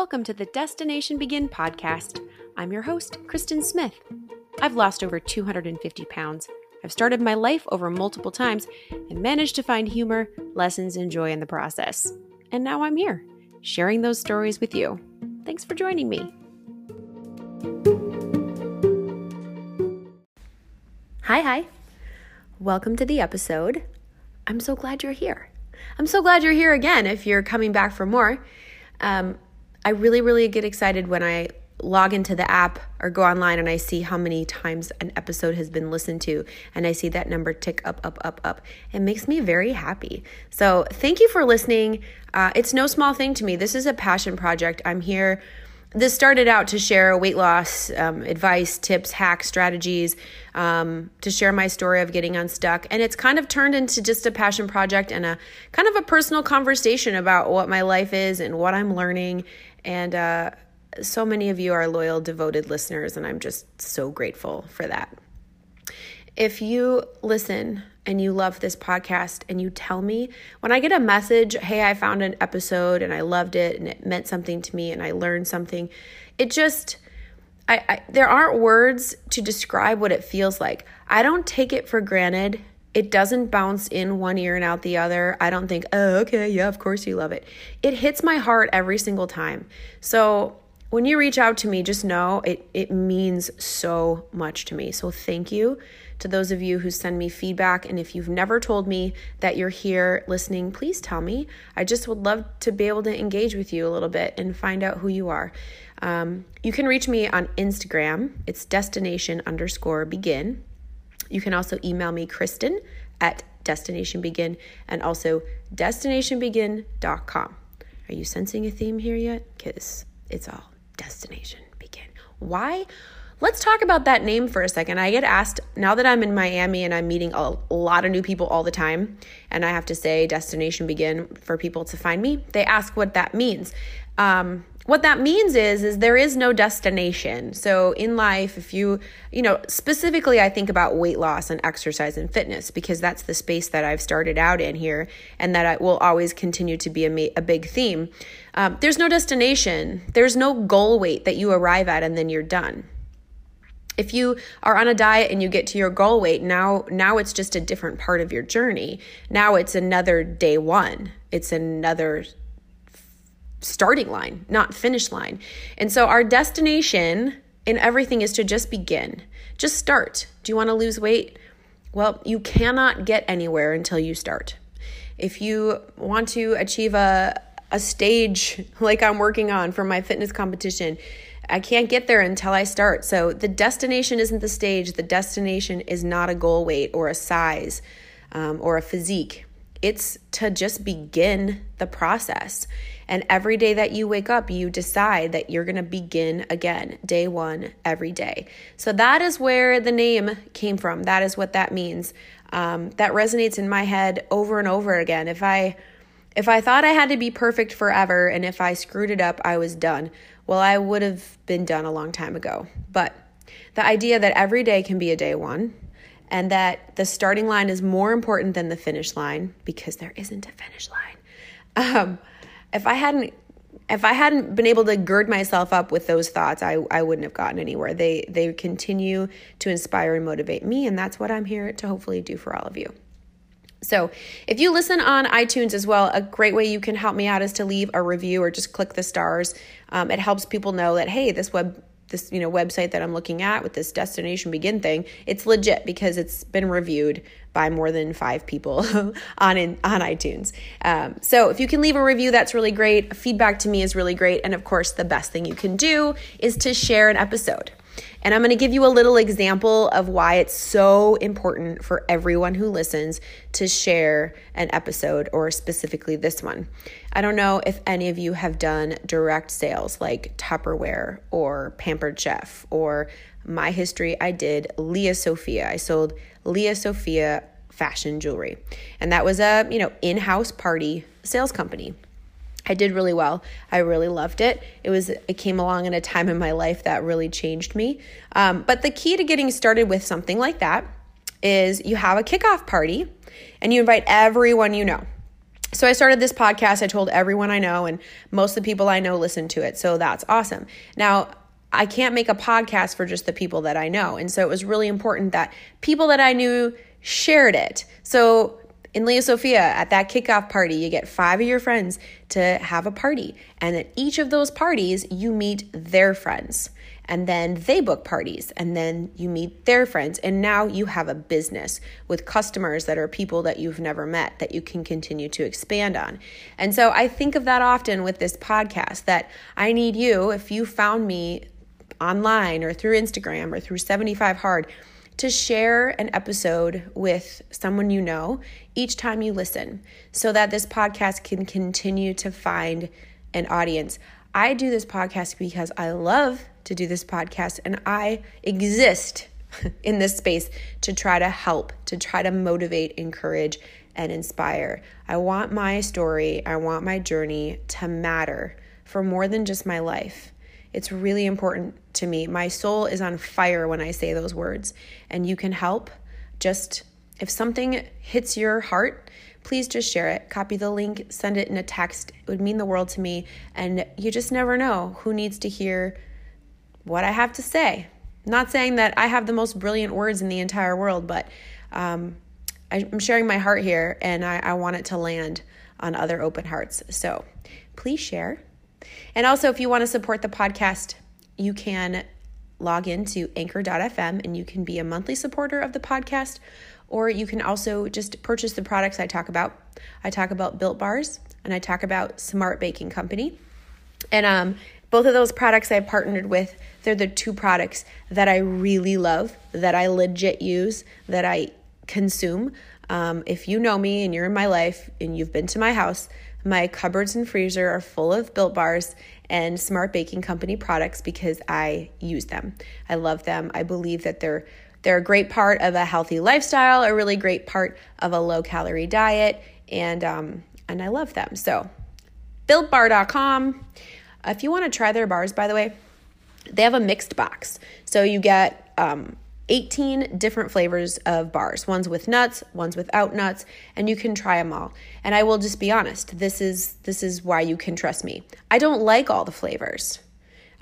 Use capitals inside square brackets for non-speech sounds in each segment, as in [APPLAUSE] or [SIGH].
Welcome to the Destination Begin podcast. I'm your host, Kristen Smith. I've lost over 250 pounds. I've started my life over multiple times and managed to find humor, lessons, and joy in the process. And now I'm here, sharing those stories with you. Thanks for joining me. Hi, hi. Welcome to the episode. I'm so glad you're here. I'm so glad you're here again if you're coming back for more. Um, I really, really get excited when I log into the app or go online and I see how many times an episode has been listened to and I see that number tick up, up, up, up. It makes me very happy. So, thank you for listening. Uh, it's no small thing to me. This is a passion project. I'm here this started out to share weight loss um, advice, tips, hacks, strategies, um, to share my story of getting unstuck. And it's kind of turned into just a passion project and a kind of a personal conversation about what my life is and what I'm learning. And uh, so many of you are loyal, devoted listeners, and I'm just so grateful for that. If you listen and you love this podcast and you tell me when I get a message, hey, I found an episode and I loved it and it meant something to me and I learned something, it just, I, I there aren't words to describe what it feels like. I don't take it for granted. It doesn't bounce in one ear and out the other. I don't think, oh, okay, yeah, of course you love it. It hits my heart every single time. So when you reach out to me, just know it, it means so much to me. So thank you to those of you who send me feedback. And if you've never told me that you're here listening, please tell me. I just would love to be able to engage with you a little bit and find out who you are. Um, you can reach me on Instagram, it's destination underscore begin. You can also email me, Kristen at destination begin and also destinationbegin.com. Are you sensing a theme here yet? Because it's all destination begin. Why? Let's talk about that name for a second. I get asked now that I'm in Miami and I'm meeting a lot of new people all the time, and I have to say destination begin for people to find me. They ask what that means. Um, what that means is is there is no destination. So in life if you you know specifically i think about weight loss and exercise and fitness because that's the space that i've started out in here and that i will always continue to be a, a big theme. Um, there's no destination. There's no goal weight that you arrive at and then you're done. If you are on a diet and you get to your goal weight now now it's just a different part of your journey. Now it's another day one. It's another starting line not finish line and so our destination in everything is to just begin just start do you want to lose weight well you cannot get anywhere until you start if you want to achieve a a stage [LAUGHS] like I'm working on for my fitness competition I can't get there until I start. So the destination isn't the stage. The destination is not a goal weight or a size um, or a physique. It's to just begin the process. And every day that you wake up, you decide that you're going to begin again, day one, every day. So that is where the name came from. That is what that means. Um, that resonates in my head over and over again. If I if I thought I had to be perfect forever and if I screwed it up, I was done well, I would have been done a long time ago. But the idea that every day can be a day one and that the starting line is more important than the finish line because there isn't a finish line. Um, if I hadn't if I hadn't been able to gird myself up with those thoughts, I, I wouldn't have gotten anywhere. They they continue to inspire and motivate me, and that's what I'm here to hopefully do for all of you. So, if you listen on iTunes as well, a great way you can help me out is to leave a review or just click the stars. Um, it helps people know that hey, this web this you know website that I'm looking at with this destination begin thing, it's legit because it's been reviewed by more than five people [LAUGHS] on in, on iTunes. Um, so if you can leave a review, that's really great. Feedback to me is really great, and of course, the best thing you can do is to share an episode. And I'm going to give you a little example of why it's so important for everyone who listens to share an episode or specifically this one. I don't know if any of you have done direct sales like Tupperware or Pampered Chef or my history. I did Lia Sophia. I sold Lia Sophia fashion jewelry. And that was a, you know, in-house party sales company. I did really well. I really loved it. It was it came along in a time in my life that really changed me. Um, but the key to getting started with something like that is you have a kickoff party and you invite everyone you know. so I started this podcast. I told everyone I know, and most of the people I know listen to it. So that's awesome. Now, I can't make a podcast for just the people that I know. And so it was really important that people that I knew shared it. So in Lia Sophia, at that kickoff party, you get five of your friends to have a party. And at each of those parties, you meet their friends. And then they book parties. And then you meet their friends. And now you have a business with customers that are people that you've never met that you can continue to expand on. And so I think of that often with this podcast that I need you, if you found me online or through Instagram or through 75 Hard, to share an episode with someone you know each time you listen so that this podcast can continue to find an audience. I do this podcast because I love to do this podcast and I exist [LAUGHS] in this space to try to help, to try to motivate, encourage, and inspire. I want my story, I want my journey to matter for more than just my life. It's really important to me. My soul is on fire when I say those words, and you can help. Just if something hits your heart, please just share it. Copy the link, send it in a text. It would mean the world to me. And you just never know who needs to hear what I have to say. not saying that I have the most brilliant words in the entire world, but um, I'm sharing my heart here and I, I want it to land on other open hearts. So please share and also, if you want to support the podcast, you can log into anchor.fm and you can be a monthly supporter of the podcast, or you can also just purchase the products I talk about. I talk about Built Bars and I talk about Smart Baking Company. And um, both of those products I've partnered with, they're the two products that I really love, that I legit use, that I consume. Um, if you know me and you're in my life and you've been to my house, my cupboards and freezer are full of built bars and Smart Baking Company products because I use them. I love them. I believe that they're they're a great part of a healthy lifestyle, a really great part of a low calorie diet, and um, and I love them. So, builtbar.com. If you want to try their bars, by the way, they have a mixed box. So you get um, 18 different flavors of bars. Ones with nuts ones without nuts and you can try them all. And i will just be honest this is this is why you can trust me. I don't like all the flavors.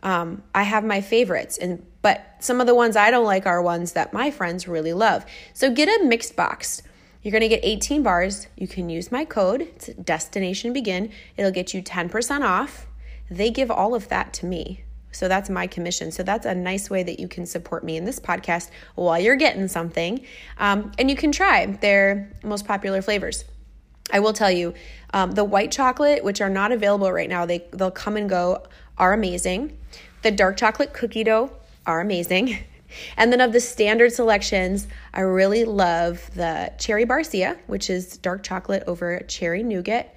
Um, i have my favorites and but some of the ones i don't like are ones that my friends really love. So get a mixed box. You're to get 18 bars. You can use my code. It's destination begin. It'll get you 10% off. They give all of that to me so that's my commission. So that's a nice way that you can support me in this podcast while you're getting something. Um, and you can try their most popular flavors. I will tell you, um, the white chocolate, which are not available right now, they they'll come and go, are amazing. The dark chocolate cookie dough are amazing. [LAUGHS] And then of the standard selections, I really love the cherry barcia, which is dark chocolate over cherry nougat.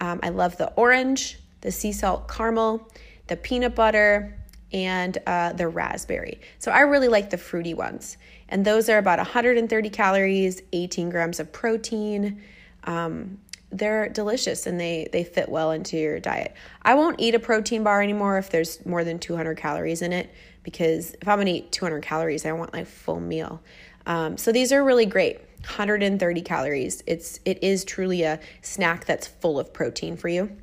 Um, I love the orange, the sea salt caramel, the peanut butter, and uh, the raspberry. So I really like the fruity ones. And those are about 130 calories, 18 grams of protein. Um, they're delicious and they, they fit well into your diet. I won't eat a protein bar anymore if there's more than 200 calories in it because if I'm gonna eat 200 calories, I want like full meal. Um, so these are really great. 130 calories. It's it is truly a snack that's full of protein for you.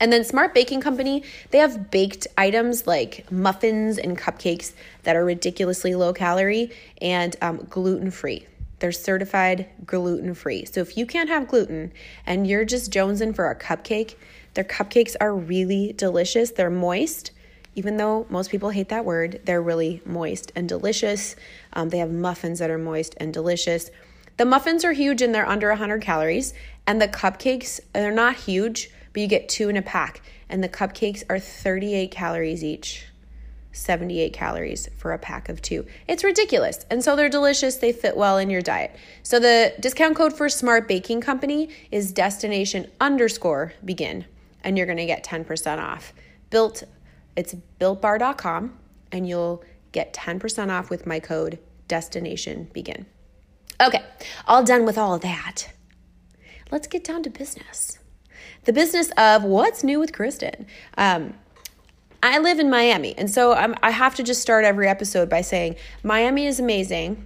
And then Smart Baking Company, they have baked items like muffins and cupcakes that are ridiculously low calorie and um, gluten free. They're certified gluten free. So if you can't have gluten and you're just jonesing for a cupcake, their cupcakes are really delicious. They're moist, even though most people hate that word, they're really moist and delicious. Um, they have muffins that are moist and delicious. The muffins are huge and they're under 100 calories, and the cupcakes, they're not huge but you get two in a pack. And the cupcakes are 38 calories each. 78 calories for a pack of two. It's ridiculous. And so they're delicious. They fit well in your diet. So the discount code for Smart Baking Company is destination underscore begin. And you're going to get 10% off. Built, it's builtbar.com and you'll get 10% off with my code destination begin. Okay, all done with all that. Let's get down to business the business of what's new with Kristen. Um, I live in Miami, and so I'm, I have to just start every episode by saying Miami is amazing,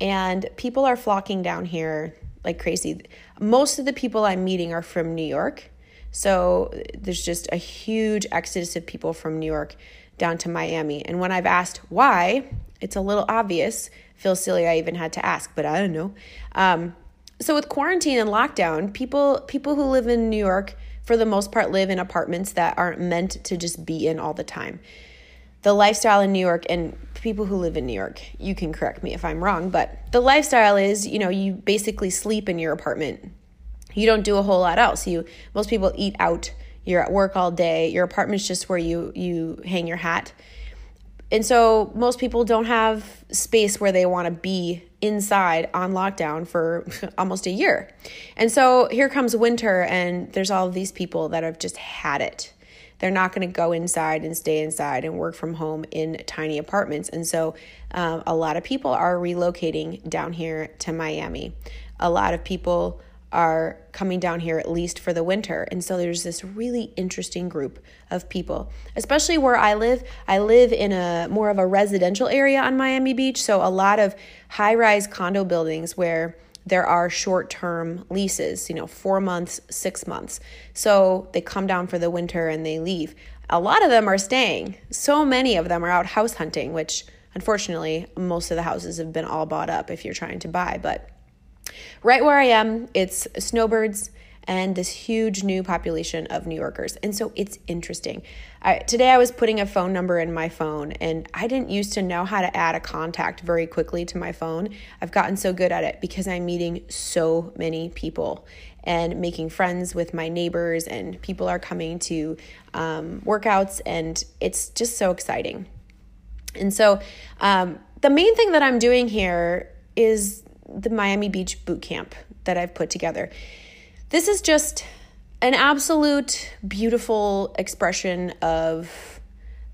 and people are flocking down here like crazy. Most of the people I'm meeting are from New York. So there's just a huge exodus of people from New York down to Miami. And when I've asked why, it's a little obvious. Feels silly I even had to ask, but I don't know. Um, so with quarantine and lockdown, people people who live in New York for the most part live in apartments that aren't meant to just be in all the time. The lifestyle in New York and people who live in New York, you can correct me if I'm wrong, but the lifestyle is, you know, you basically sleep in your apartment. You don't do a whole lot else. You most people eat out. You're at work all day. Your apartment's just where you you hang your hat. And so most people don't have space where they want to be inside on lockdown for [LAUGHS] almost a year. And so here comes winter, and there's all these people that have just had it. They're not going to go inside and stay inside and work from home in tiny apartments. And so um, a lot of people are relocating down here to Miami. A lot of people are coming down here at least for the winter. And so there's this really interesting group of people, especially where I live. I live in a more of a residential area on Miami Beach, so a lot of high-rise condo buildings where there are short-term leases, you know, 4 months, 6 months. So they come down for the winter and they leave. A lot of them are staying. So many of them are out house hunting, which unfortunately most of the houses have been all bought up if you're trying to buy, but Right where I am, it's snowbirds and this huge new population of New Yorkers. And so it's interesting. I, today I was putting a phone number in my phone and I didn't used to know how to add a contact very quickly to my phone. I've gotten so good at it because I'm meeting so many people and making friends with my neighbors and people are coming to um, workouts and it's just so exciting. And so um, the main thing that I'm doing here is the Miami Beach boot camp that I've put together. This is just an absolute beautiful expression of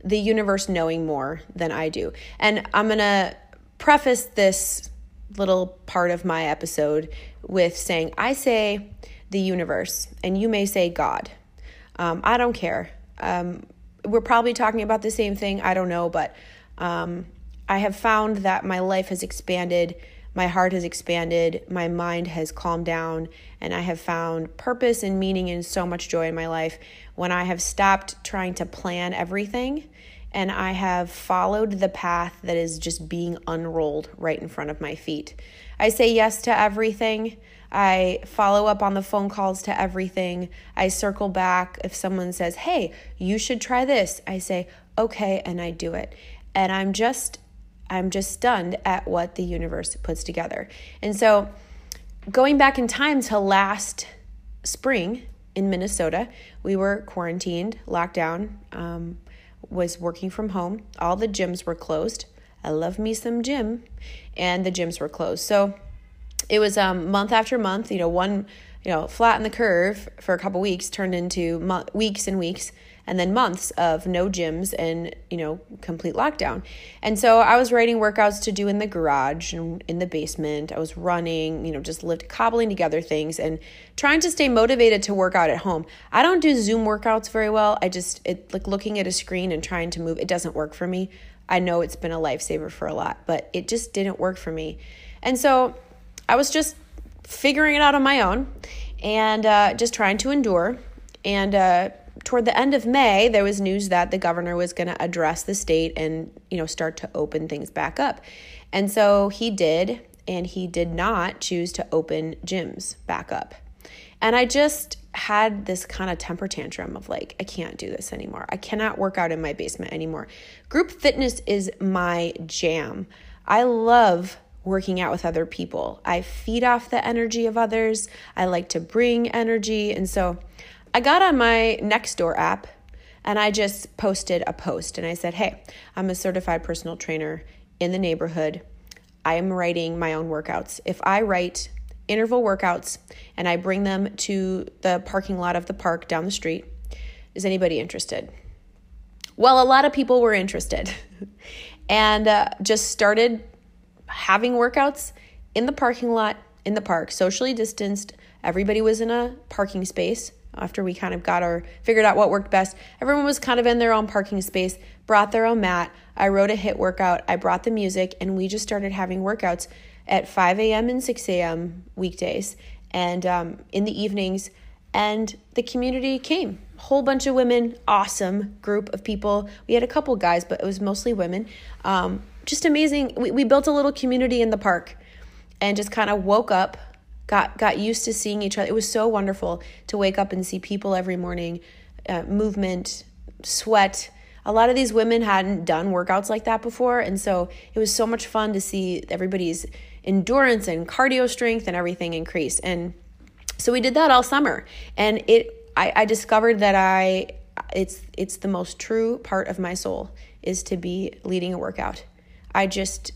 the universe knowing more than I do. And I'm going to preface this little part of my episode with saying, I say the universe, and you may say God. Um, I don't care. Um, we're probably talking about the same thing. I don't know, but um, I have found that my life has expanded my heart has expanded, my mind has calmed down, and I have found purpose and meaning and so much joy in my life when I have stopped trying to plan everything and I have followed the path that is just being unrolled right in front of my feet. I say yes to everything. I follow up on the phone calls to everything. I circle back if someone says, Hey, you should try this. I say, Okay, and I do it. And I'm just I'm just stunned at what the universe puts together. And so, going back in time to last spring in Minnesota, we were quarantined, locked down, um, was working from home. All the gyms were closed. I love me some gym, and the gyms were closed. So it was um, month after month, you know, one, you know, flat in the curve for a couple weeks turned into mo- weeks and weeks and then months of no gyms and you know complete lockdown. And so i was writing workouts to do in the garage and in the basement. I was running you know just lived cobbling together things and trying to stay motivated to work out at home. I don't do zoom workouts very well. I just it like looking at a screen and trying to move it doesn't work for me. I know it's been a lifesaver for a lot but it just didn't work for me. And so i was just figuring it out on my own and uh, just trying to endure. And uh, toward the end of May, there was news that the governor was going to address the state and, you know, start to open things back up. And so he did, and he did not choose to open gyms back up. And I just had this kind of temper tantrum of like, I can't do this anymore. I cannot work out in my basement anymore. Group fitness is my jam. I love working out with other people. I feed off the energy of others. I like to bring energy. And so I got on my Nextdoor app and I just posted a post and I said, Hey, I'm a certified personal trainer in the neighborhood. I am writing my own workouts. If I write interval workouts and I bring them to the parking lot of the park down the street, is anybody interested? Well, a lot of people were interested [LAUGHS] and uh, just started having workouts in the parking lot in the park, socially distanced. Everybody was in a parking space after we kind of got our figured out what worked best. Everyone was kind of in their own parking space, brought their own mat. I wrote a HIIT workout, I brought the music, and we just started having workouts at 5 a.m. and 6 a.m. weekdays and um, in the evenings. And the community came. Whole bunch of women, awesome group of people. We had a couple guys, but it was mostly women. Um, just amazing. We, we built a little community in the park and just kind of woke up, got got used to seeing each other. It was so wonderful to wake up and see people every morning, uh, movement, sweat. A lot of these women hadn't done workouts like that before, and so it was so much fun to see everybody's endurance and cardio strength and everything increase. And so we did that all summer, and it I, I discovered that I it's it's the most true part of my soul is to be leading a workout. I just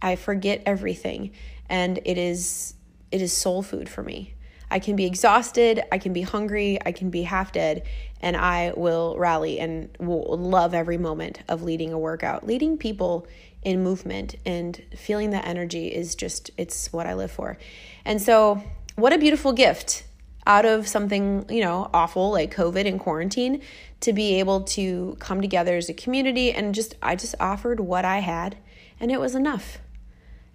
I forget everything and it is it is soul food for me. I can be exhausted, I can be hungry, I can be half dead, and I will rally and will love every moment of leading a workout. Leading people in movement and feeling that energy is just it's what I live for. And so, what a beautiful gift out of something, you know, awful like COVID and quarantine to be able to come together as a community and just I just offered what I had and it was enough.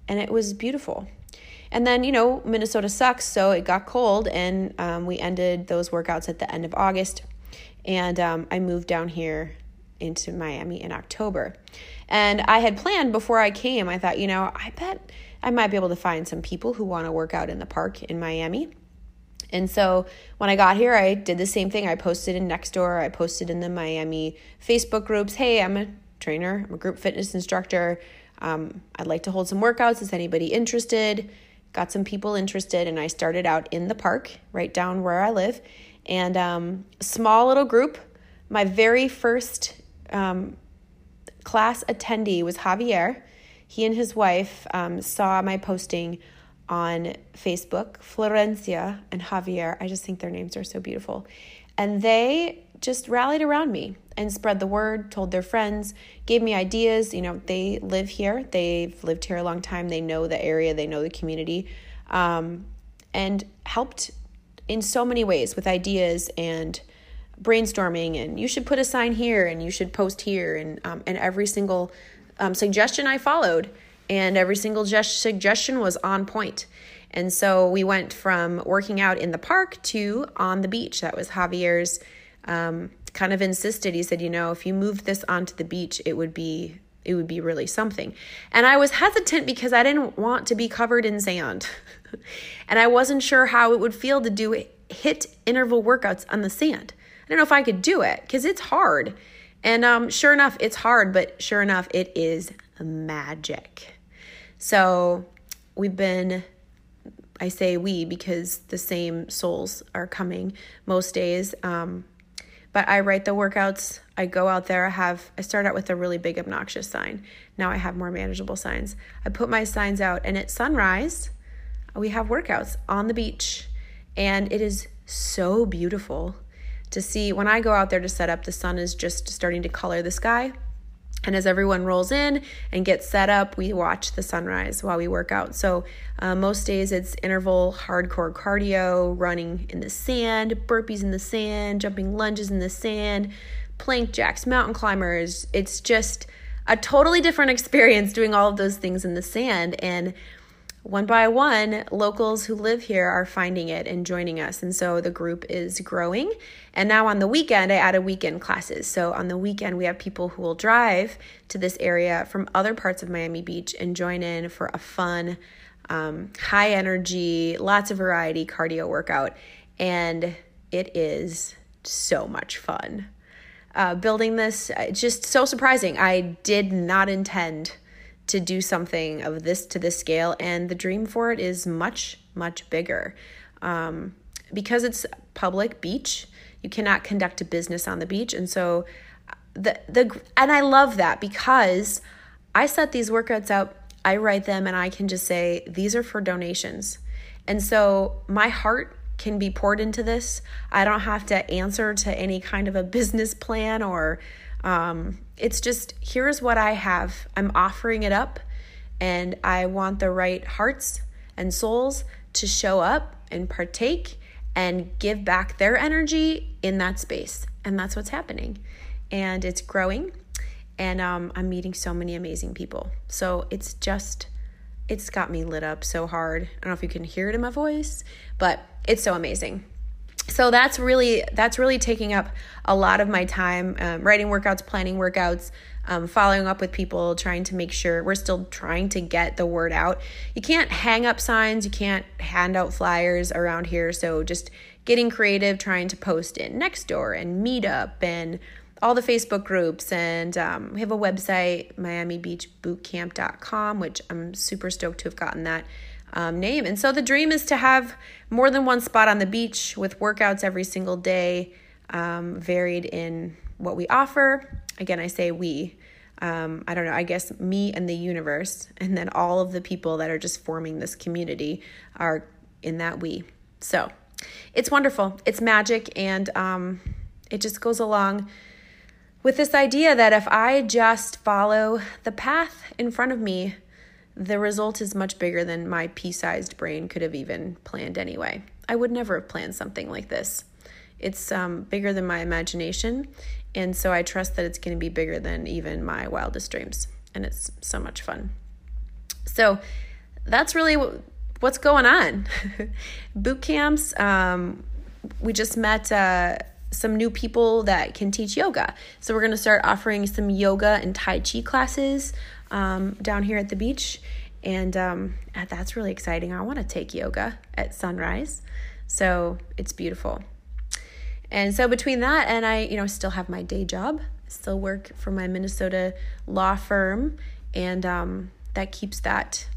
And it was beautiful. And then, you know, Minnesota sucks, so it got cold, and um, we ended those workouts at the end of August. And um, I moved down here into Miami in October. And I had planned before I came, I thought, you know, I bet I might be able to find some people who want to work out in the park in Miami. And so when I got here, I did the same thing. I posted in Nextdoor, I posted in the Miami Facebook groups, hey, I'm a trainer, I'm a group fitness instructor. Um, I'd like to hold some workouts. Is anybody interested? Got some people interested, and I started out in the park right down where I live. And um, small little group. My very first um, class attendee was Javier. He and his wife um, saw my posting on Facebook, Florencia and Javier. I just think their names are so beautiful. And they just rallied around me and spread the word, told their friends, gave me ideas. You know, they live here, they've lived here a long time, they know the area, they know the community, um, and helped in so many ways with ideas and brainstorming. And you should put a sign here, and you should post here, and um, and every single um, suggestion I followed, and every single suggestion was on point. And so we went from working out in the park to on the beach. That was Javier's um, kind of insisted. He said, you know, if you moved this onto the beach, it would be it would be really something. And I was hesitant because I didn't want to be covered in sand. [LAUGHS] and I wasn't sure how it would feel to do HIIT interval workouts on the sand. I don't know if I could do it because it's hard. And um, sure enough, it's hard, but sure enough, it is magic. So we've been, I say we because the same souls are coming most days. Um, but I write the workouts. I go out there. I have I start out with a really big obnoxious sign. Now I have more manageable signs. I put my signs out and at sunrise, we have workouts on the beach and it is so beautiful to see when I go out there to set up the sun is just starting to color the sky and as everyone rolls in and gets set up, we watch the sunrise while we work out. So, uh, most days it's interval hardcore cardio, running in the sand, burpees in the sand, jumping lunges in the sand, plank jacks, mountain climbers. It's just a totally different [LAUGHS] experience doing all of those things in the sand. And one by one, locals who live here are finding it and joining us. And so the group is growing. And now on the weekend, I added weekend classes. So on the weekend, we have people who will drive to this area from other parts of Miami Beach and join in for a fun, um, high energy, lots of variety cardio workout. And it is so much fun. Uh, building this, uh, just so surprising. I did not intend to do something of this to this scale, and the dream for it is much, much bigger. Um, because it's public beach, you cannot conduct a business on the beach, and so the the and I love that because I set these workouts out, I write them, and I can just say these are for donations, and so my heart can be poured into this. I don't have to answer to any kind of a business plan or um, it's just here's what I have. I'm offering it up, and I want the right hearts and souls to show up and partake and give back their energy in that space. And that's what's happening. And it's growing, and um, I'm meeting so many amazing people. So it's just it's got me lit up so hard. I don't know if you can hear it in my voice, but it's so amazing. So that's really that's really taking up a lot of my time um, writing workouts, planning workouts, um, following up with people, trying to make sure we're still trying to get the word out. You can't hang up signs, you can't hand out flyers around here. So just getting creative, trying to post in Nextdoor and Meetup and all the Facebook groups. And um, we have a website, miamibeachbootcamp.com, which I'm super stoked to have gotten that um, name. And so the dream is to have more than one spot on the beach with workouts every single day, um, varied in what we offer. Again, I say we. Um, I don't know, I guess me and the universe, and then all of the people that are just forming this community are in that we. So it's wonderful. It's magic, and um, it just goes along with this idea that if I just follow the path in front of me, the result is much bigger than my pea sized brain could have even planned anyway. I would never have planned something like this. It's um, bigger than my imagination, and so I trust that it's going to be bigger than even my wildest dreams, and it's so much fun. So that's really what's going on. [LAUGHS] Boot camps, um, we just met. Uh, some new people that can teach yoga. So, we're going to start offering some yoga and Tai Chi classes um, down here at the beach. And um, that's really exciting. I want to take yoga at sunrise. So, it's beautiful. And so, between that and I, you know, still have my day job, still work for my Minnesota law firm. And um, that keeps that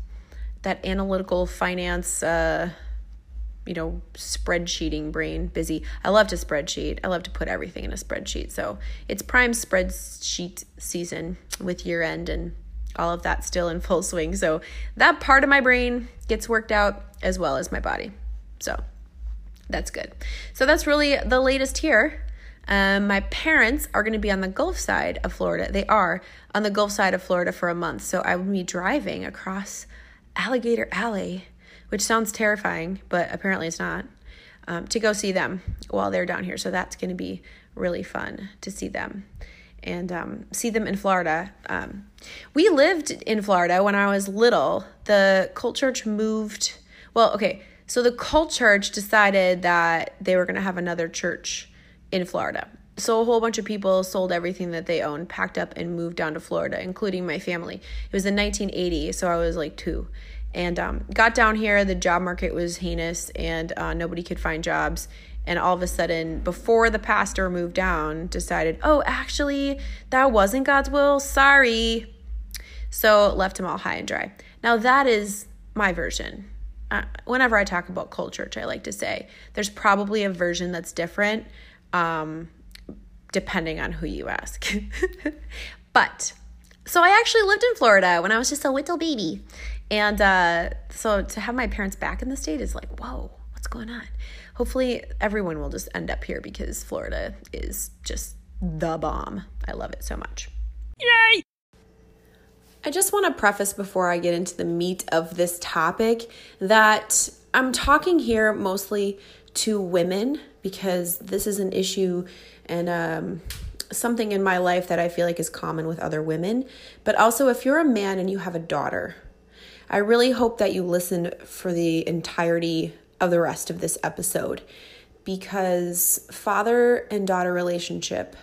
that analytical finance uh, you know, spreadsheeting brain busy. I love to spreadsheet. I love to put everything in a spreadsheet. So it's prime spreadsheet season with year end and all of that still in full swing. So that part of my brain gets worked out as well as my body. So that's good. So that's really the latest here. Um, my parents are going to be on the Gulf side of Florida. They are on the Gulf side of Florida for a month. So I will be driving across Alligator Alley which sounds terrifying, but apparently it's not, um, to go see them while they're down here. So that's going to be really fun to see them and um, see them in Florida. Um, we lived in Florida when I was little. The Cult Church moved, well, okay, so the Cult Church decided that they were going to have another church in Florida. So a whole bunch of people sold everything that they owned, packed up, and moved down to Florida, including my family. It was in 1980, so I was like two and um, got down here the job market was heinous and uh, nobody could find jobs and all of a sudden before the pastor moved down decided oh actually that wasn't god's will. Sorry. So left him all high and dry. Now that is my version. Uh, whenever i talk about Cult Church i like to say there's probably a version that's different um, depending on who you ask. [LAUGHS] But so i actually lived in florida when i was just a little baby. And uh, so to have my parents back in the state is like, whoa, what's going on? Hopefully, everyone will just end up here because Florida is just the bomb. I love it so much. Yay! I just want to preface before I get into the meat of this topic that I'm talking here mostly to women because this is an issue and um, something in my life that I feel like is common with other women. But also, if you're a man and you have a daughter, I really hope that you listen for the entirety of the rest of this episode because father and daughter relationship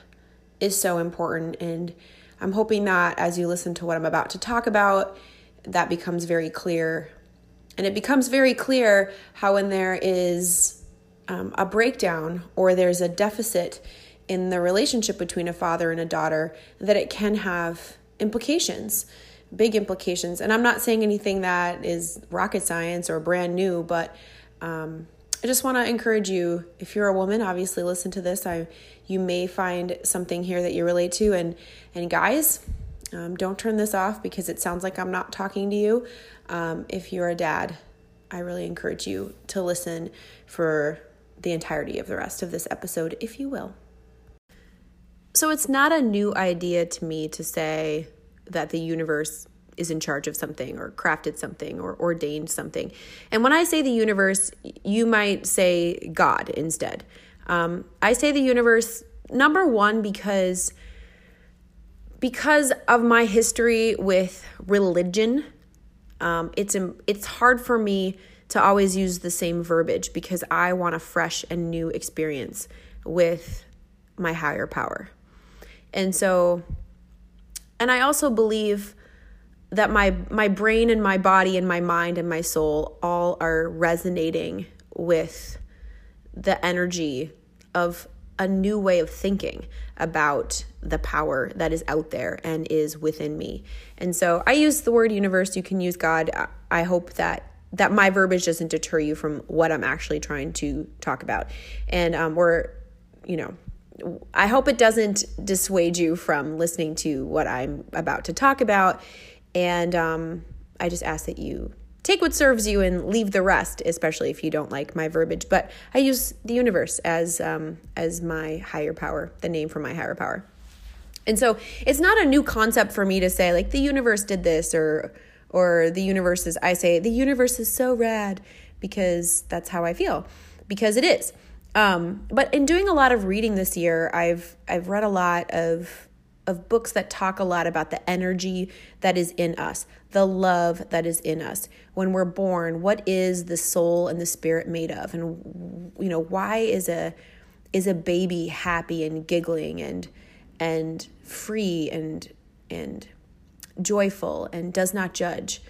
is so important and I'm hoping that as you listen to what I'm about to talk about that becomes very clear and it becomes very clear how when there is um, a breakdown or there's a deficit in the relationship between a father and a daughter that it can have implications big implications. And I'm not saying anything that is rocket science or brand new, but um, I just want to encourage you. If you're a woman, obviously listen to this. I you may find something here that you relate to, and and guys, um, don't turn this off because it sounds like I'm not talking to you. Um, if you're a dad, I really encourage you to listen for the entirety of the rest of this episode, if you will. So it's not a new idea to me to say that the universe is in charge of something or crafted something or ordained something. And when I say the universe, you might say God instead. Um, I say the universe, number one, because because of my history with religion, um, it's it's hard for me to always use the same verbiage because I want a fresh and new experience with my higher power. And so and I also believe that my my brain and my body and my mind and my soul all are resonating with the energy of a new way of thinking about the power that is out there and is within me. And so I use the word universe, you can use God. I hope that that my verbiage doesn't deter you from what I'm actually trying to talk about. And um, we're, you know, I hope it doesn't dissuade you from listening to what I'm about to talk about. And um, I just ask that you take what serves you and leave the rest, especially if you don't like my verbiage. But I use the universe as um, as my higher power, the name for my higher power. And so it's not a new concept for me to say like the universe did this or or the universe is I say the universe is so rad because that's how I feel because it is. Um, but in doing a lot of reading this year, I've I've read a lot of of books that talk a lot about the energy that is in us, the love that is in us. When we're born, what is the soul and the spirit made of? And you know, why is a is a baby happy and giggling and and free and and joyful and does not judge?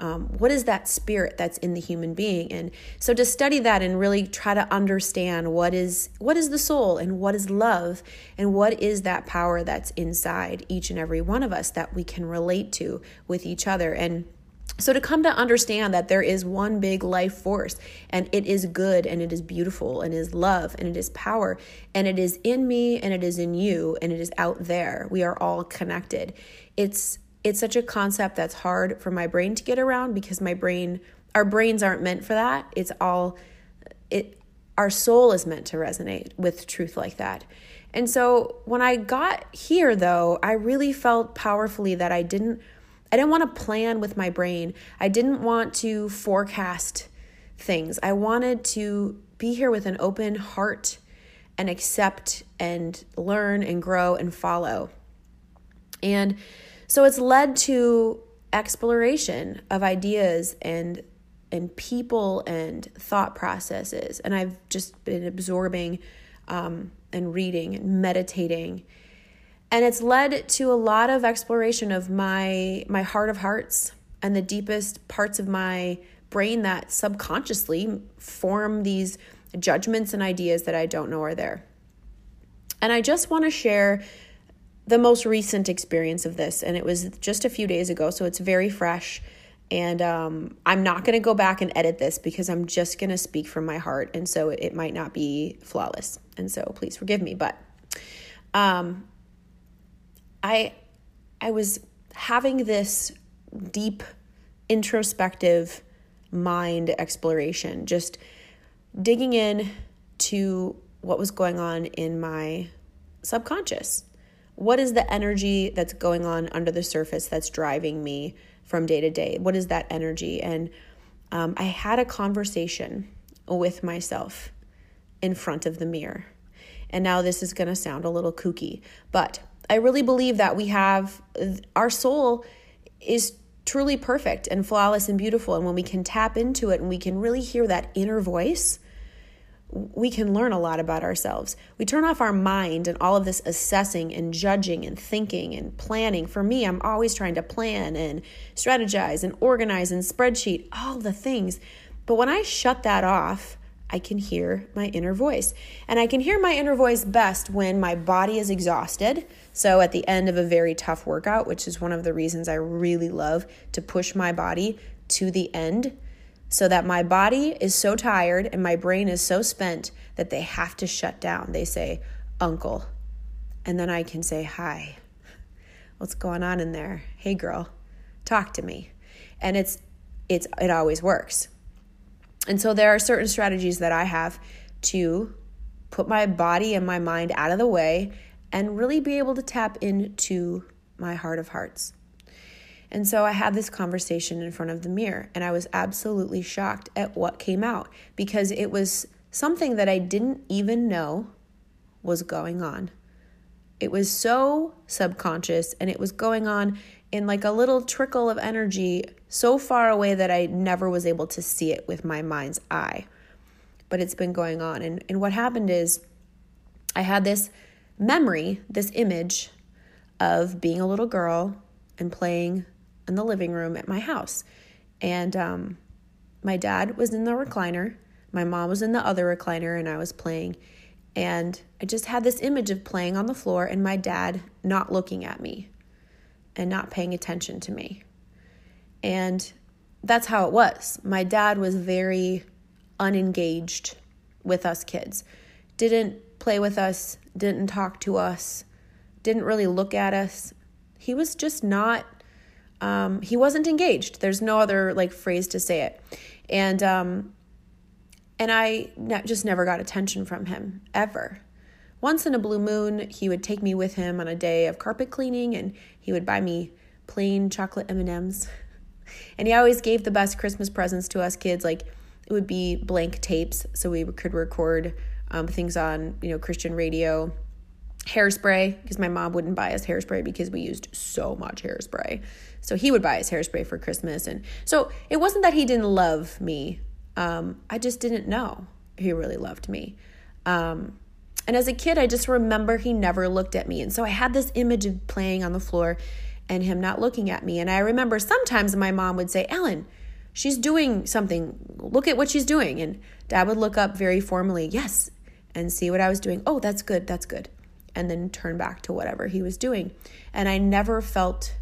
Um, what is that spirit that's in the human being and so to study that and really try to understand what is what is the soul and what is love and what is that power that's inside each and every one of us that we can relate to with each other and so, to come to understand that there is one big life force and it is good and it is beautiful and is love and it is power and it is in me and it is in you and it is out there. We are all connected. It's it's such a concept that's hard for my brain to get around because my brain our brains aren't meant for that. It's all it our soul is meant to resonate with truth like that. And so when i got here though i really felt powerfully that i didn't i didn't want to plan with my brain. I didn't want to forecast things. I wanted to be here with an open heart and accept and learn and grow and follow. And so it's led to exploration of ideas and and people and thought processes. And I've just been absorbing um, and reading and meditating. And it's led to a lot of exploration of my my heart of hearts and the deepest parts of my brain that subconsciously form these judgments and ideas that I don't know are there. And I just want to share the most recent experience of this, and it was just a few days ago, so it's very fresh. And um, I'm not going to go back and edit this because I'm just going to speak from my heart, and so it, might not be flawless. And so please forgive me, but um, I I was having this deep introspective mind exploration, just digging in to what was going on in my subconscious what is the energy that's going on under the surface that's driving me from day to day? What is that energy? And um, I had a conversation with myself in front of the mirror. And now this is going to sound a little kooky, but I really believe that we have our soul is truly perfect and flawless and beautiful. And when we can tap into it and we can really hear that inner voice, we can learn a lot about ourselves. We turn off our mind and all of this assessing and judging and thinking and planning. For me, I'm always trying to plan and strategize and organize and spreadsheet, all the things. But when I shut that off, I can hear my inner voice. And I can hear my inner voice best when my body is exhausted. So, at the end of a very tough workout, which is one of the reasons I really love to push my body to the end so that my body is so tired and my brain is so spent that they have to shut down. They say, Uncle. And then I can say, Hi, what's going on in there? Hey, girl, talk to me. And it's, it's, it always works. And so there are certain strategies that I have to put my body and my mind out of the way and really be able to tap into my heart of hearts. And so I had this conversation in front of the mirror, and I was absolutely shocked at what came out because it was something that I didn't even know was going on. It was so subconscious and it was going on in like a little trickle of energy so far away that I never was able to see it with my mind's eye. But it's been going on. And, and what happened is I had this memory, this image of being a little girl and playing in the living room at my house. And um, my dad was in the recliner, my mom was in the other recliner, and I was playing. And I just had this image of playing on the floor and my dad not looking at me and not paying attention to me. And that's how it was. My dad was very unengaged with us kids, didn't play with us, didn't talk to us, didn't really look at us. He was just not, um, he wasn't engaged. There's no other like phrase to say it. And, um, and I ne- just never got attention from him ever. Once in a blue moon, he would take me with him on a day of carpet cleaning and he would buy me plain chocolate M&Ms. [LAUGHS] And he always gave the best Christmas presents to us kids like it would be blank tapes so we could record um, things on, you know, Christian radio, hairspray because my mom wouldn't buy us hairspray because we used so much hairspray. So he would buy us hairspray for Christmas and so it wasn't that he didn't love me. Um, I just didn't know he really loved me. Um, and as a kid, I just remember he never looked at me. And so I had this image of playing on the floor and him not looking at me. And I remember sometimes my mom would say, Ellen, she's doing something. Look at what she's doing. And dad would look up very formally, yes, and see what I was doing. Oh, that's good, that's good. And then turn back to whatever he was doing. And I never felt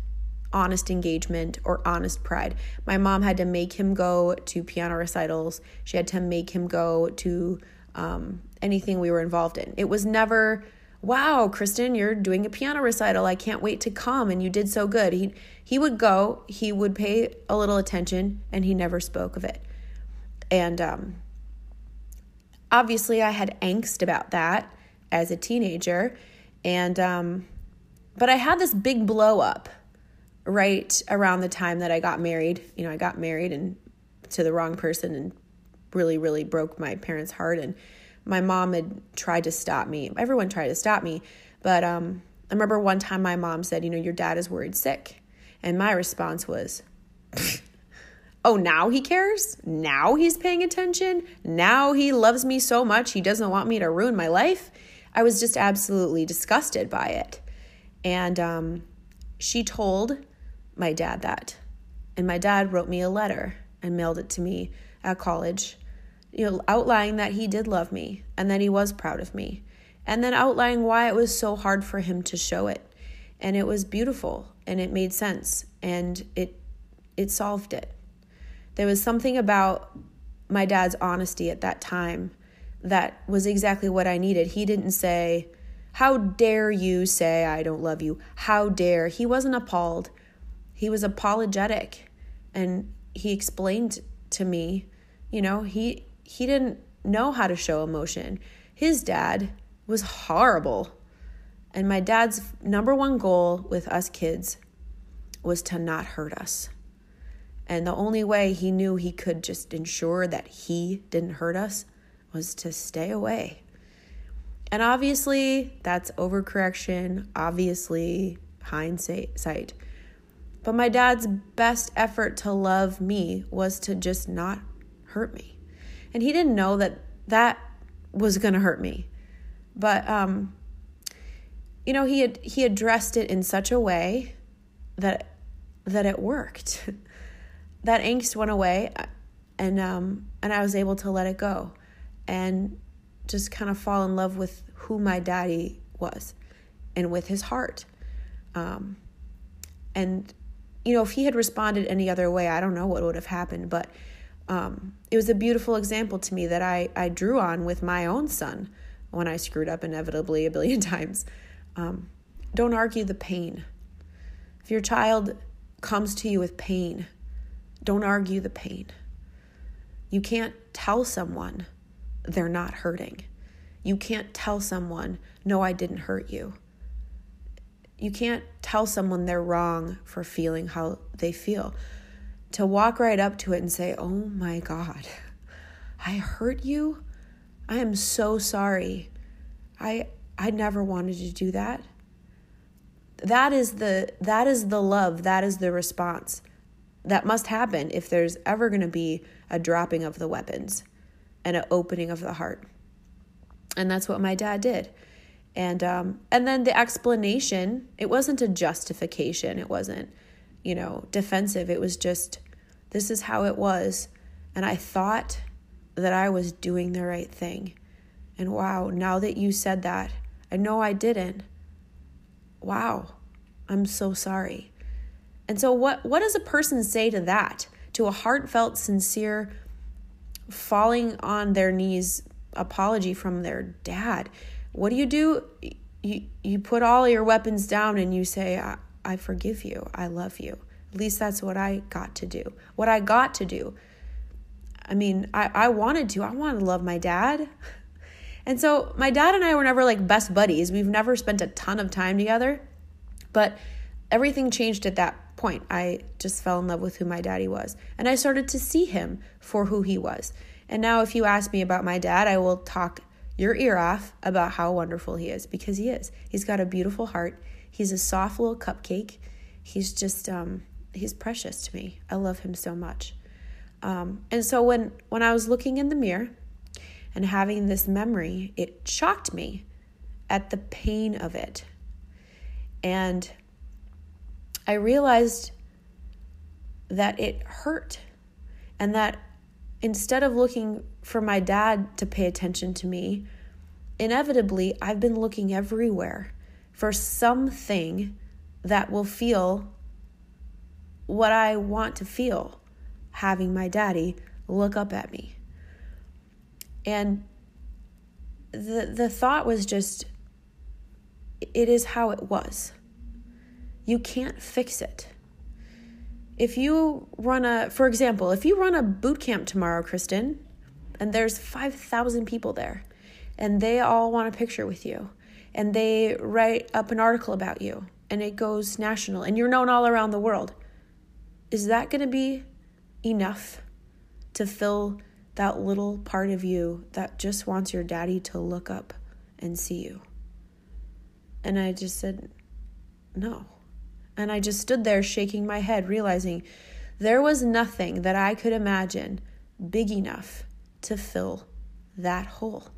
honest engagement or honest pride. My mom had to make him go to piano recitals, she had to make him go to um, anything we were involved in. It was never, wow, Kristen, you're doing a piano recital. I can't wait to come and you did so good. He he would go, he would pay a little attention and he never spoke of it. And um, obviously I had angst about that as a teenager and um, but I had this big blow up right around the time that I got married. You know, I got married and to the wrong person and really really broke my parents' heart and my mom had tried to stop me. Everyone tried to stop me. But um, I remember one time my mom said, You know, your dad is worried sick. And my response was, [LAUGHS] Oh, now he cares? Now he's paying attention? Now he loves me so much he doesn't want me to ruin my life? I was just absolutely disgusted by it. And um, she told my dad that. And my dad wrote me a letter and mailed it to me at college you know, outlining that he did love me and that he was proud of me. And then outlining why it was so hard for him to show it. And it was beautiful and it made sense and it it solved it. There was something about my dad's honesty at that time that was exactly what I needed. He didn't say, How dare you say I don't love you? How dare? He wasn't appalled. He was apologetic. And he explained to me, you know, he he didn't know how to show emotion. His dad was horrible. And my dad's number one goal with us kids was to not hurt us. And the only way he knew he could just ensure that he didn't hurt us was to stay away. And obviously, that's overcorrection, obviously, hindsight. But my dad's best effort to love me was to just not hurt me. And he didn't know that that was going to hurt me. But um you know he had he addressed it in such a way that that it worked. [LAUGHS] That angst went away and um and I was able to let it go and just kind of fall in love with who my daddy was and with his heart um and you know if he had responded any other way I don't know what would have happened but um, it was a beautiful example to me that I, I drew on with my own son when I screwed up inevitably a billion [LAUGHS] times. Um, don't argue the pain. If your child comes to you with pain, don't argue the pain. You can't tell someone they're not hurting. You can't tell someone, no, I didn't hurt you. You can't tell someone they're wrong for feeling how they feel to walk right up to it and say, Oh my God, I hurt you. I am so sorry. I I never wanted to do that. that is the that is the love, that is the response that must happen if there's ever going to be a dropping of the weapons and an opening of the heart. And that's what my dad did. And um, and then the explanation, it wasn't a justification. It wasn't, you know, defensive. It was just this is how it was. And I thought that I was doing the right thing. And wow, now that you said that, I know I didn't. Wow, I'm so sorry. And so what what does a person say to that? To a heartfelt, sincere falling on their knees apology from their dad. What do you do? You you put all your weapons down and you say I, I forgive you. I love you. At least that's what I got to do. What I got to do. I mean, I, I wanted to. I wanted to love my dad. [LAUGHS] And so my dad and I were never like best buddies. We've never spent a ton of time together. But everything changed at that point. I just fell in love with who my daddy was. And I started to see him for who he was. And now, if you ask me about my dad, I will talk your ear off about how wonderful he is because he is. He's got a beautiful heart. He's a soft little cupcake. He's just, um, he's precious to me. I love him so much. Um, and so when when I was looking in the mirror and having this memory, it shocked me at the pain of it. And I realized that it hurt and that instead of looking for my dad to pay attention to me, inevitably I've been looking everywhere for something that will feel what I want to feel having my daddy look up at me. And the the thought was just it is how it was. You can't fix it. If you run a for example, if you run a boot camp tomorrow, Kristen, and there's 5,000 people there and they all want a picture with you and they write up an article about you and it goes national and you're known all around the world. Is that going to be enough to fill that little part of you that just wants your daddy to look up and see you. And I just said, no. And I just stood there shaking my head, realizing there was nothing that I could imagine big enough to fill that hole.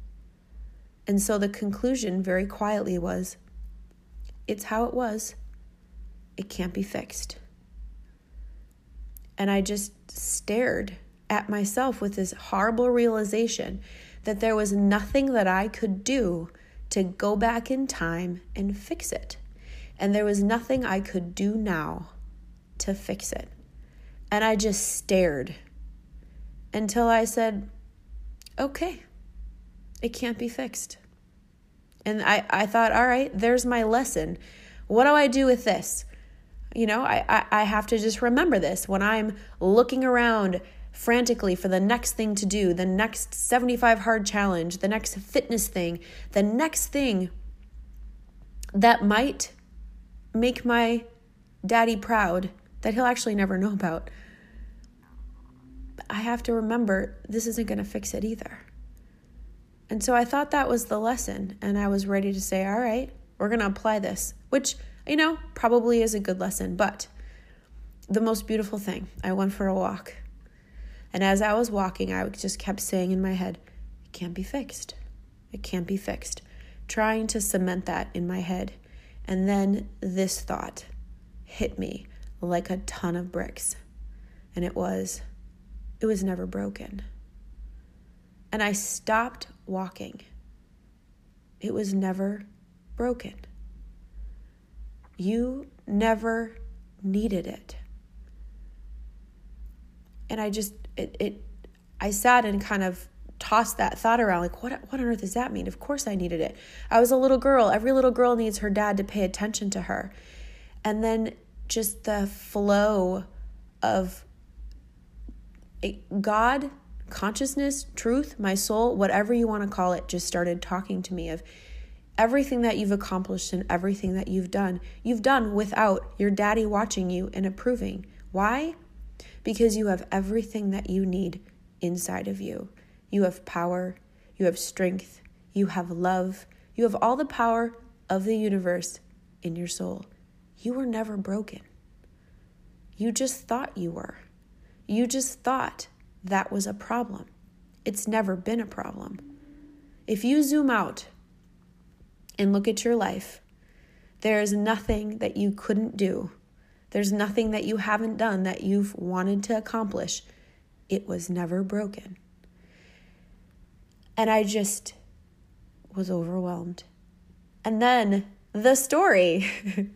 And so the conclusion very quietly was it's how it was, it can't be fixed. And I just stared at myself with this horrible realization that there was nothing that I could do to go back in time and fix it. And there was nothing I could do now to fix it. And I just stared until I said, okay, it can't be fixed. And I, I thought, all right, there's my lesson. What do I do with this? You know, I, I, I have to just remember this when I'm looking around frantically for the next thing to do, the next 75 hard challenge, the next fitness thing, the next thing that might make my daddy proud that he'll actually never know about. I have to remember this isn't going to fix it either. And so I thought that was the lesson, and I was ready to say, all right, we're going to apply this, which you know, probably is a good lesson. But the most beautiful thing, I went for a walk. And as I was walking, I just kept saying in my head, it can't be fixed. It can't be fixed. Trying to cement that in my head. And then this thought hit me like a ton of bricks. And it was, it was never broken. And I stopped walking. It was never broken. You never needed it. And I just, it, it, I sat and kind of tossed that thought around like what what on earth does that mean of course i needed it i was a little girl every little girl needs her dad to pay attention to her and then just the flow of god consciousness truth my soul whatever you want to call it just started talking to me of everything that you've accomplished and everything that you've done, you've done without your daddy watching you and approving. Why? Because you have everything that you need inside of you. You have power, you have strength, you have love, you have all the power of the universe in your soul. You were never broken. You just thought you were. You just thought that was a problem. It's never been a problem. If you zoom out and look at your life, there is nothing that you couldn't do. There's nothing that you haven't done that you've wanted to accomplish. It was never broken. And I just was overwhelmed. And then the story. [LAUGHS]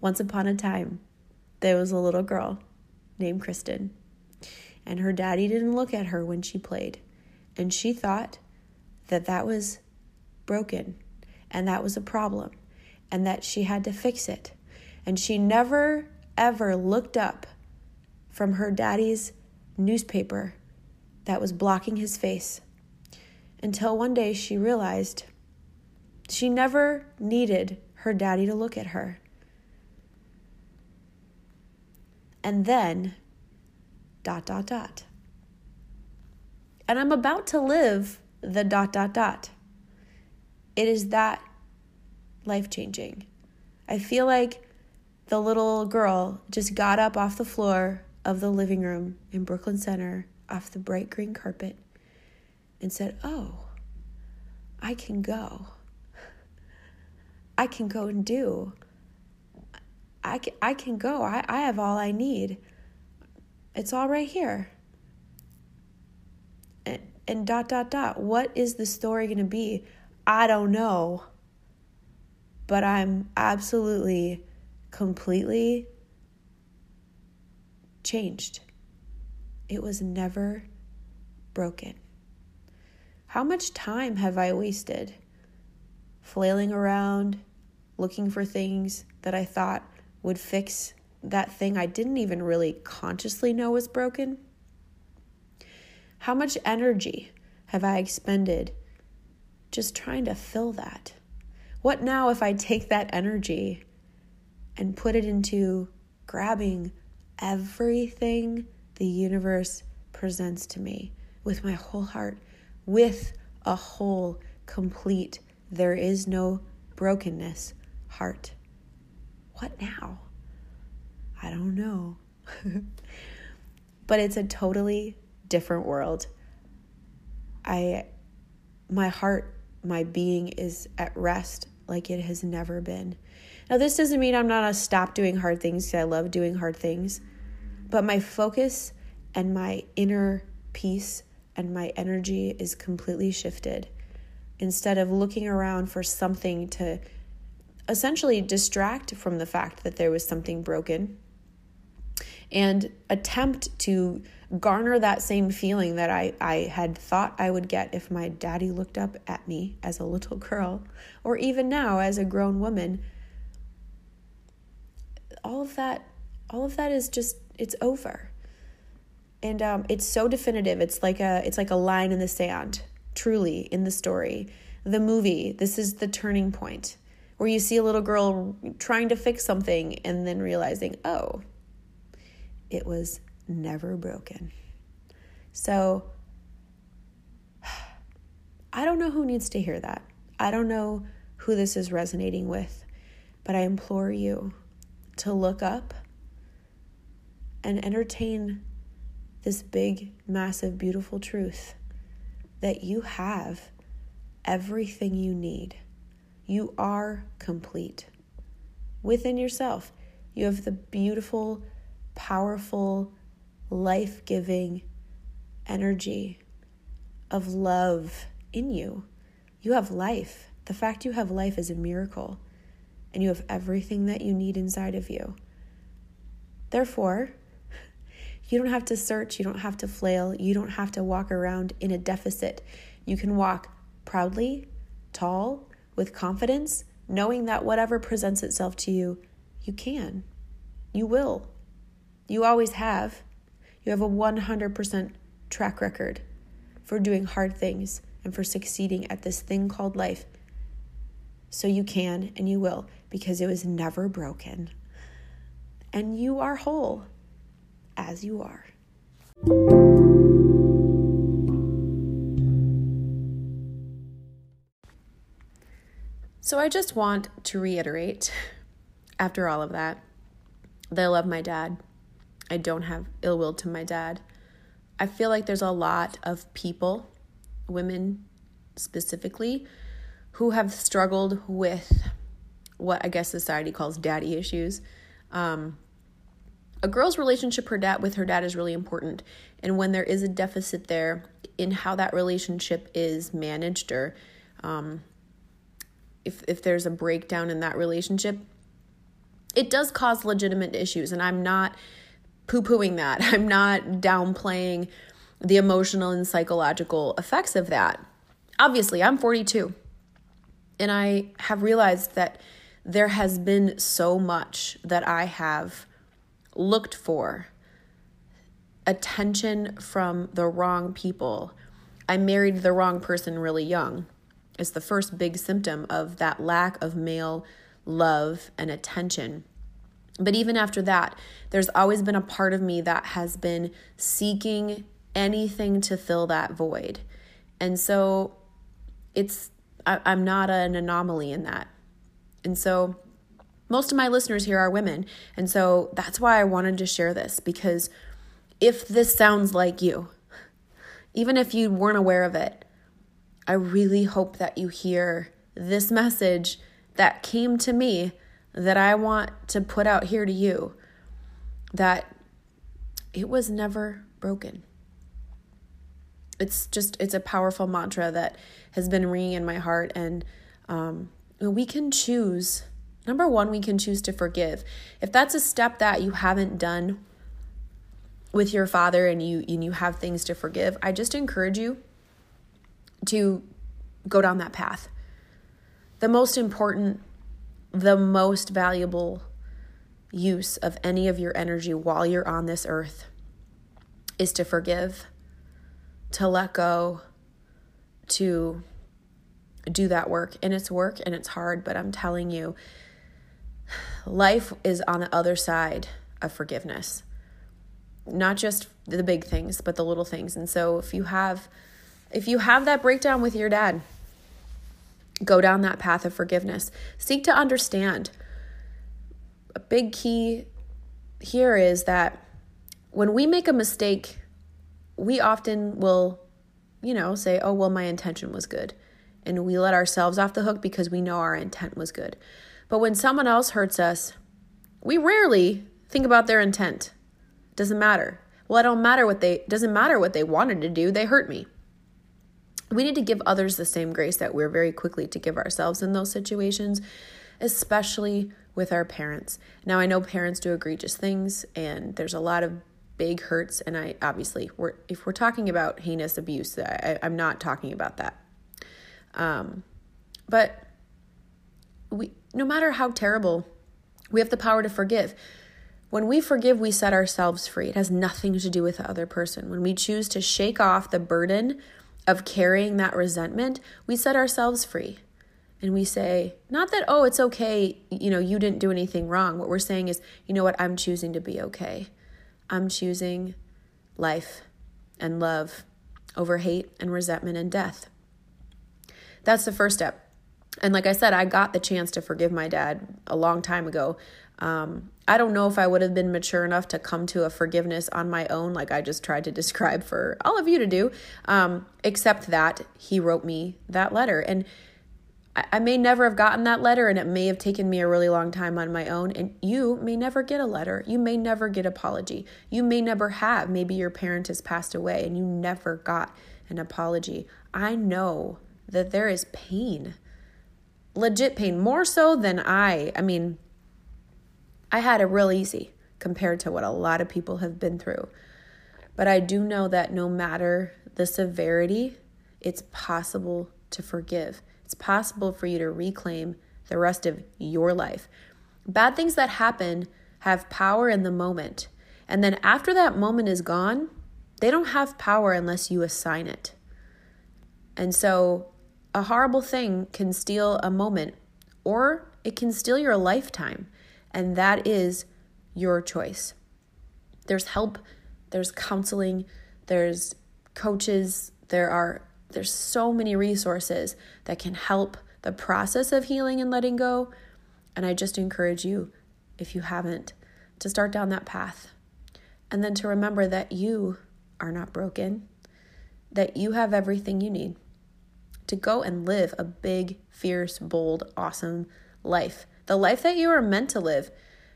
Once upon a time, there was a little girl named Kristen, and her daddy didn't look at her when she played, and she thought that that was broken and that was a problem and that she had to fix it. And she never ever looked up from her daddy's newspaper that was blocking his face until one day she realized she never needed her daddy to look at her. And then, dot, dot, dot. And I'm about to live the dot, dot, dot. It is that life changing. I feel like the little girl just got up off the floor of the living room in Brooklyn Center off the bright green carpet and said, Oh, I can go. I can go and do. I can, I can go. I, I have all I need. It's all right here. And, and dot, dot, dot. What is the story going to be? I don't know. But I'm absolutely, completely changed. It was never broken. How much time have I wasted flailing around, looking for things that I thought would fix that thing I didn't even really consciously know was broken? How much energy have I expended just trying to fill that? What now if I take that energy and put it into grabbing everything the universe presents to me with my whole heart? With a whole, complete, there is no brokenness heart. What now? I don't know. [LAUGHS] but it's a totally different world. I my heart, my being is at rest like it has never been. Now this doesn't mean I'm not gonna stop doing hard things I love doing hard things, but my focus and my inner peace and my energy is completely shifted. Instead of looking around for something to essentially distract from the fact that there was something broken and attempt to garner that same feeling that I, I had thought I would get if my daddy looked up at me as a little girl, or even now as a grown woman. All of that, all of that is just, it's over and um, it's so definitive. It's like a it's like a line in the sand truly in the story. The movie this is the turning point where you see a little girl trying to fix something and then realizing oh it was never broken. So [SIGHS] i don't know who needs to hear that. I don't know who this is resonating with but i implore you to look up and entertain this big, massive, beautiful truth that you have everything you need. You are complete within yourself. You have the beautiful, powerful, life giving energy of love in you. You have life. The fact you have life is a miracle, and you have everything that you need inside of you. Therefore, you don't have to search, you don't have to flail, you don't have to walk around in a deficit. You can walk proudly, tall, with confidence, knowing that whatever presents itself to you, you can. You will. You always have. You have a 100% track record for doing hard things and for succeeding at this thing called life. So you can and you will because it was never broken. And you are whole as you are. So I just want to reiterate after all of that, that I love my dad. I don't have ill will to my dad. I feel like there's a lot of people, women specifically, who have struggled with what I guess society calls daddy issues. Um, a girl's relationship her dad with her dad is really important, and when there is a deficit there in how that relationship is managed, or um, if if there's a breakdown in that relationship, it does cause legitimate issues. And I'm not poo pooing that. [LAUGHS] I'm not downplaying the emotional and psychological effects of that. Obviously, I'm 42, and I have realized that there has been so much that I have looked for attention from the wrong people. I married the wrong person really young. It's the first big symptom of that lack of male love and attention. But even after that, there's always been a part of me that has been seeking anything to fill that void. And so it's, I, am not an anomaly in that. And so most of my listeners here are women. And so that's why I wanted to share this because if this sounds like you, even if you weren't aware of it, I really hope that you hear this message that came to me that I want to put out here to you that it was never broken. It's just, it's a powerful mantra that has been ringing in my heart. And um, we can choose Number one, we can choose to forgive. If that's a step that you haven't done with your father and you and you have things to forgive, I just encourage you to go down that path. The most important, the most valuable use of any of your energy while you're on this earth is to forgive, to let go, to do that work. And it's work and it's hard, but I'm telling you, life is on the other side of forgiveness. Not just the big things, but the little things. And so if you have if you have that breakdown with your dad, go down that path of forgiveness. Seek to understand. A big key here is that when we make a mistake, we often will, you know, say, oh, well, my intention was good. And we let ourselves off the hook because we know our intent was good. But when someone else hurts us, we rarely think about their intent. Doesn't matter. Well, it don't matter what they doesn't matter what they wanted to do. They hurt me. We need to give others the same grace that we're very quickly to give ourselves in those situations, especially with our parents. Now I know parents do egregious things and there's a lot of big hurts and I obviously we're if we're talking about heinous abuse, I, I'm not talking about that. Um, but we no matter how terrible, we have the power to forgive. When we forgive, we set ourselves free. It has nothing to do with the other person. When we choose to shake off the burden of carrying that resentment, we set ourselves free. And we say, not that, oh, it's okay, you know, you didn't do anything wrong. What we're saying is, you know what, I'm choosing to be okay. I'm choosing life and love over hate and resentment and death. That's the first step and like I said, I got the chance to forgive my dad a long time ago. Um, I don't know if I would have been mature enough to come to a forgiveness on my own, like I just tried to [LAUGHS] describe for all of you to do, um, except that he wrote me that letter. And I, I may never have gotten that letter, and it may have taken me a really long time on my own. And you may never get a letter. You may never get apology. You may never have. Maybe your parent has passed away and you never got an apology. I know that there is pain legit pain, more so than I. I mean, I had it real easy compared to what a lot of people have been through. But I do know that no matter the severity, it's possible to forgive. It's possible for you to reclaim the rest of your life. Bad things that happen have power in the moment. And then after that moment is gone, they don't have power unless you assign it. And so a horrible thing can steal a moment or it can steal your lifetime. And that is your choice. There's help, there's counseling, there's coaches, there are there's so many resources that can help the process of healing and letting go. And I just encourage you if you haven't, to start down that path. And then to remember that you are not broken, that you have everything you need to go and live a big, fierce, bold, awesome life. The life that you are meant to live.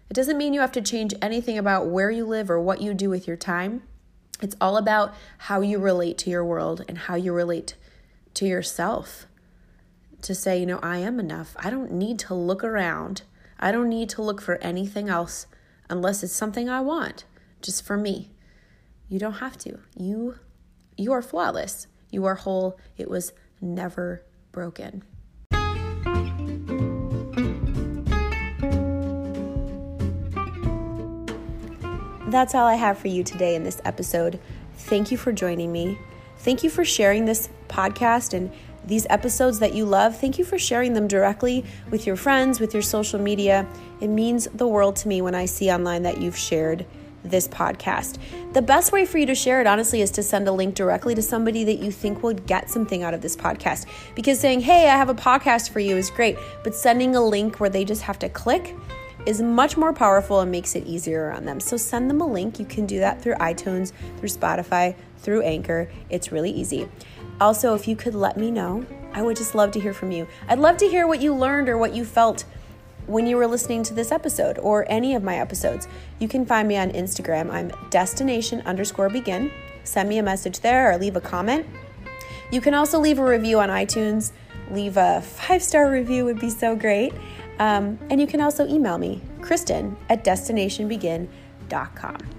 It doesn't mean you have to change anything about where you live or what you do with your time. It's all about how you relate to your world and how you relate to yourself. To say, you know, I am enough. I don't need to look around. I don't need to look for anything else unless it's something I want, just for me. You don't have to. You you are flawless. You are whole. It was never broken. That's all I have for you today in this episode. Thank you for joining me. Thank you for sharing this podcast and these episodes that you love. Thank you for sharing them directly with your friends, with your social media. It means the world to me when I see online that you've shared this podcast. The best way for you to share it, honestly, is to send a link directly to somebody that you think would get something out of this podcast. Because saying, hey, I have a podcast for you is great, but sending a link where they just have to click is much more powerful and makes it easier on them. So send them a link. You can do that through iTunes, through Spotify, through Anchor. It's really easy. Also, if you could let me know, I would just love to hear from you. I'd love to hear what you learned or what you felt when you were listening to this episode or any of my episodes. You can find me on Instagram. I'm destination underscore begin. Send me a message there or leave a comment. You can also leave a review on iTunes. Leave a five star review would be so great. Um, and you can also email me, Kristen at destinationbegin.com.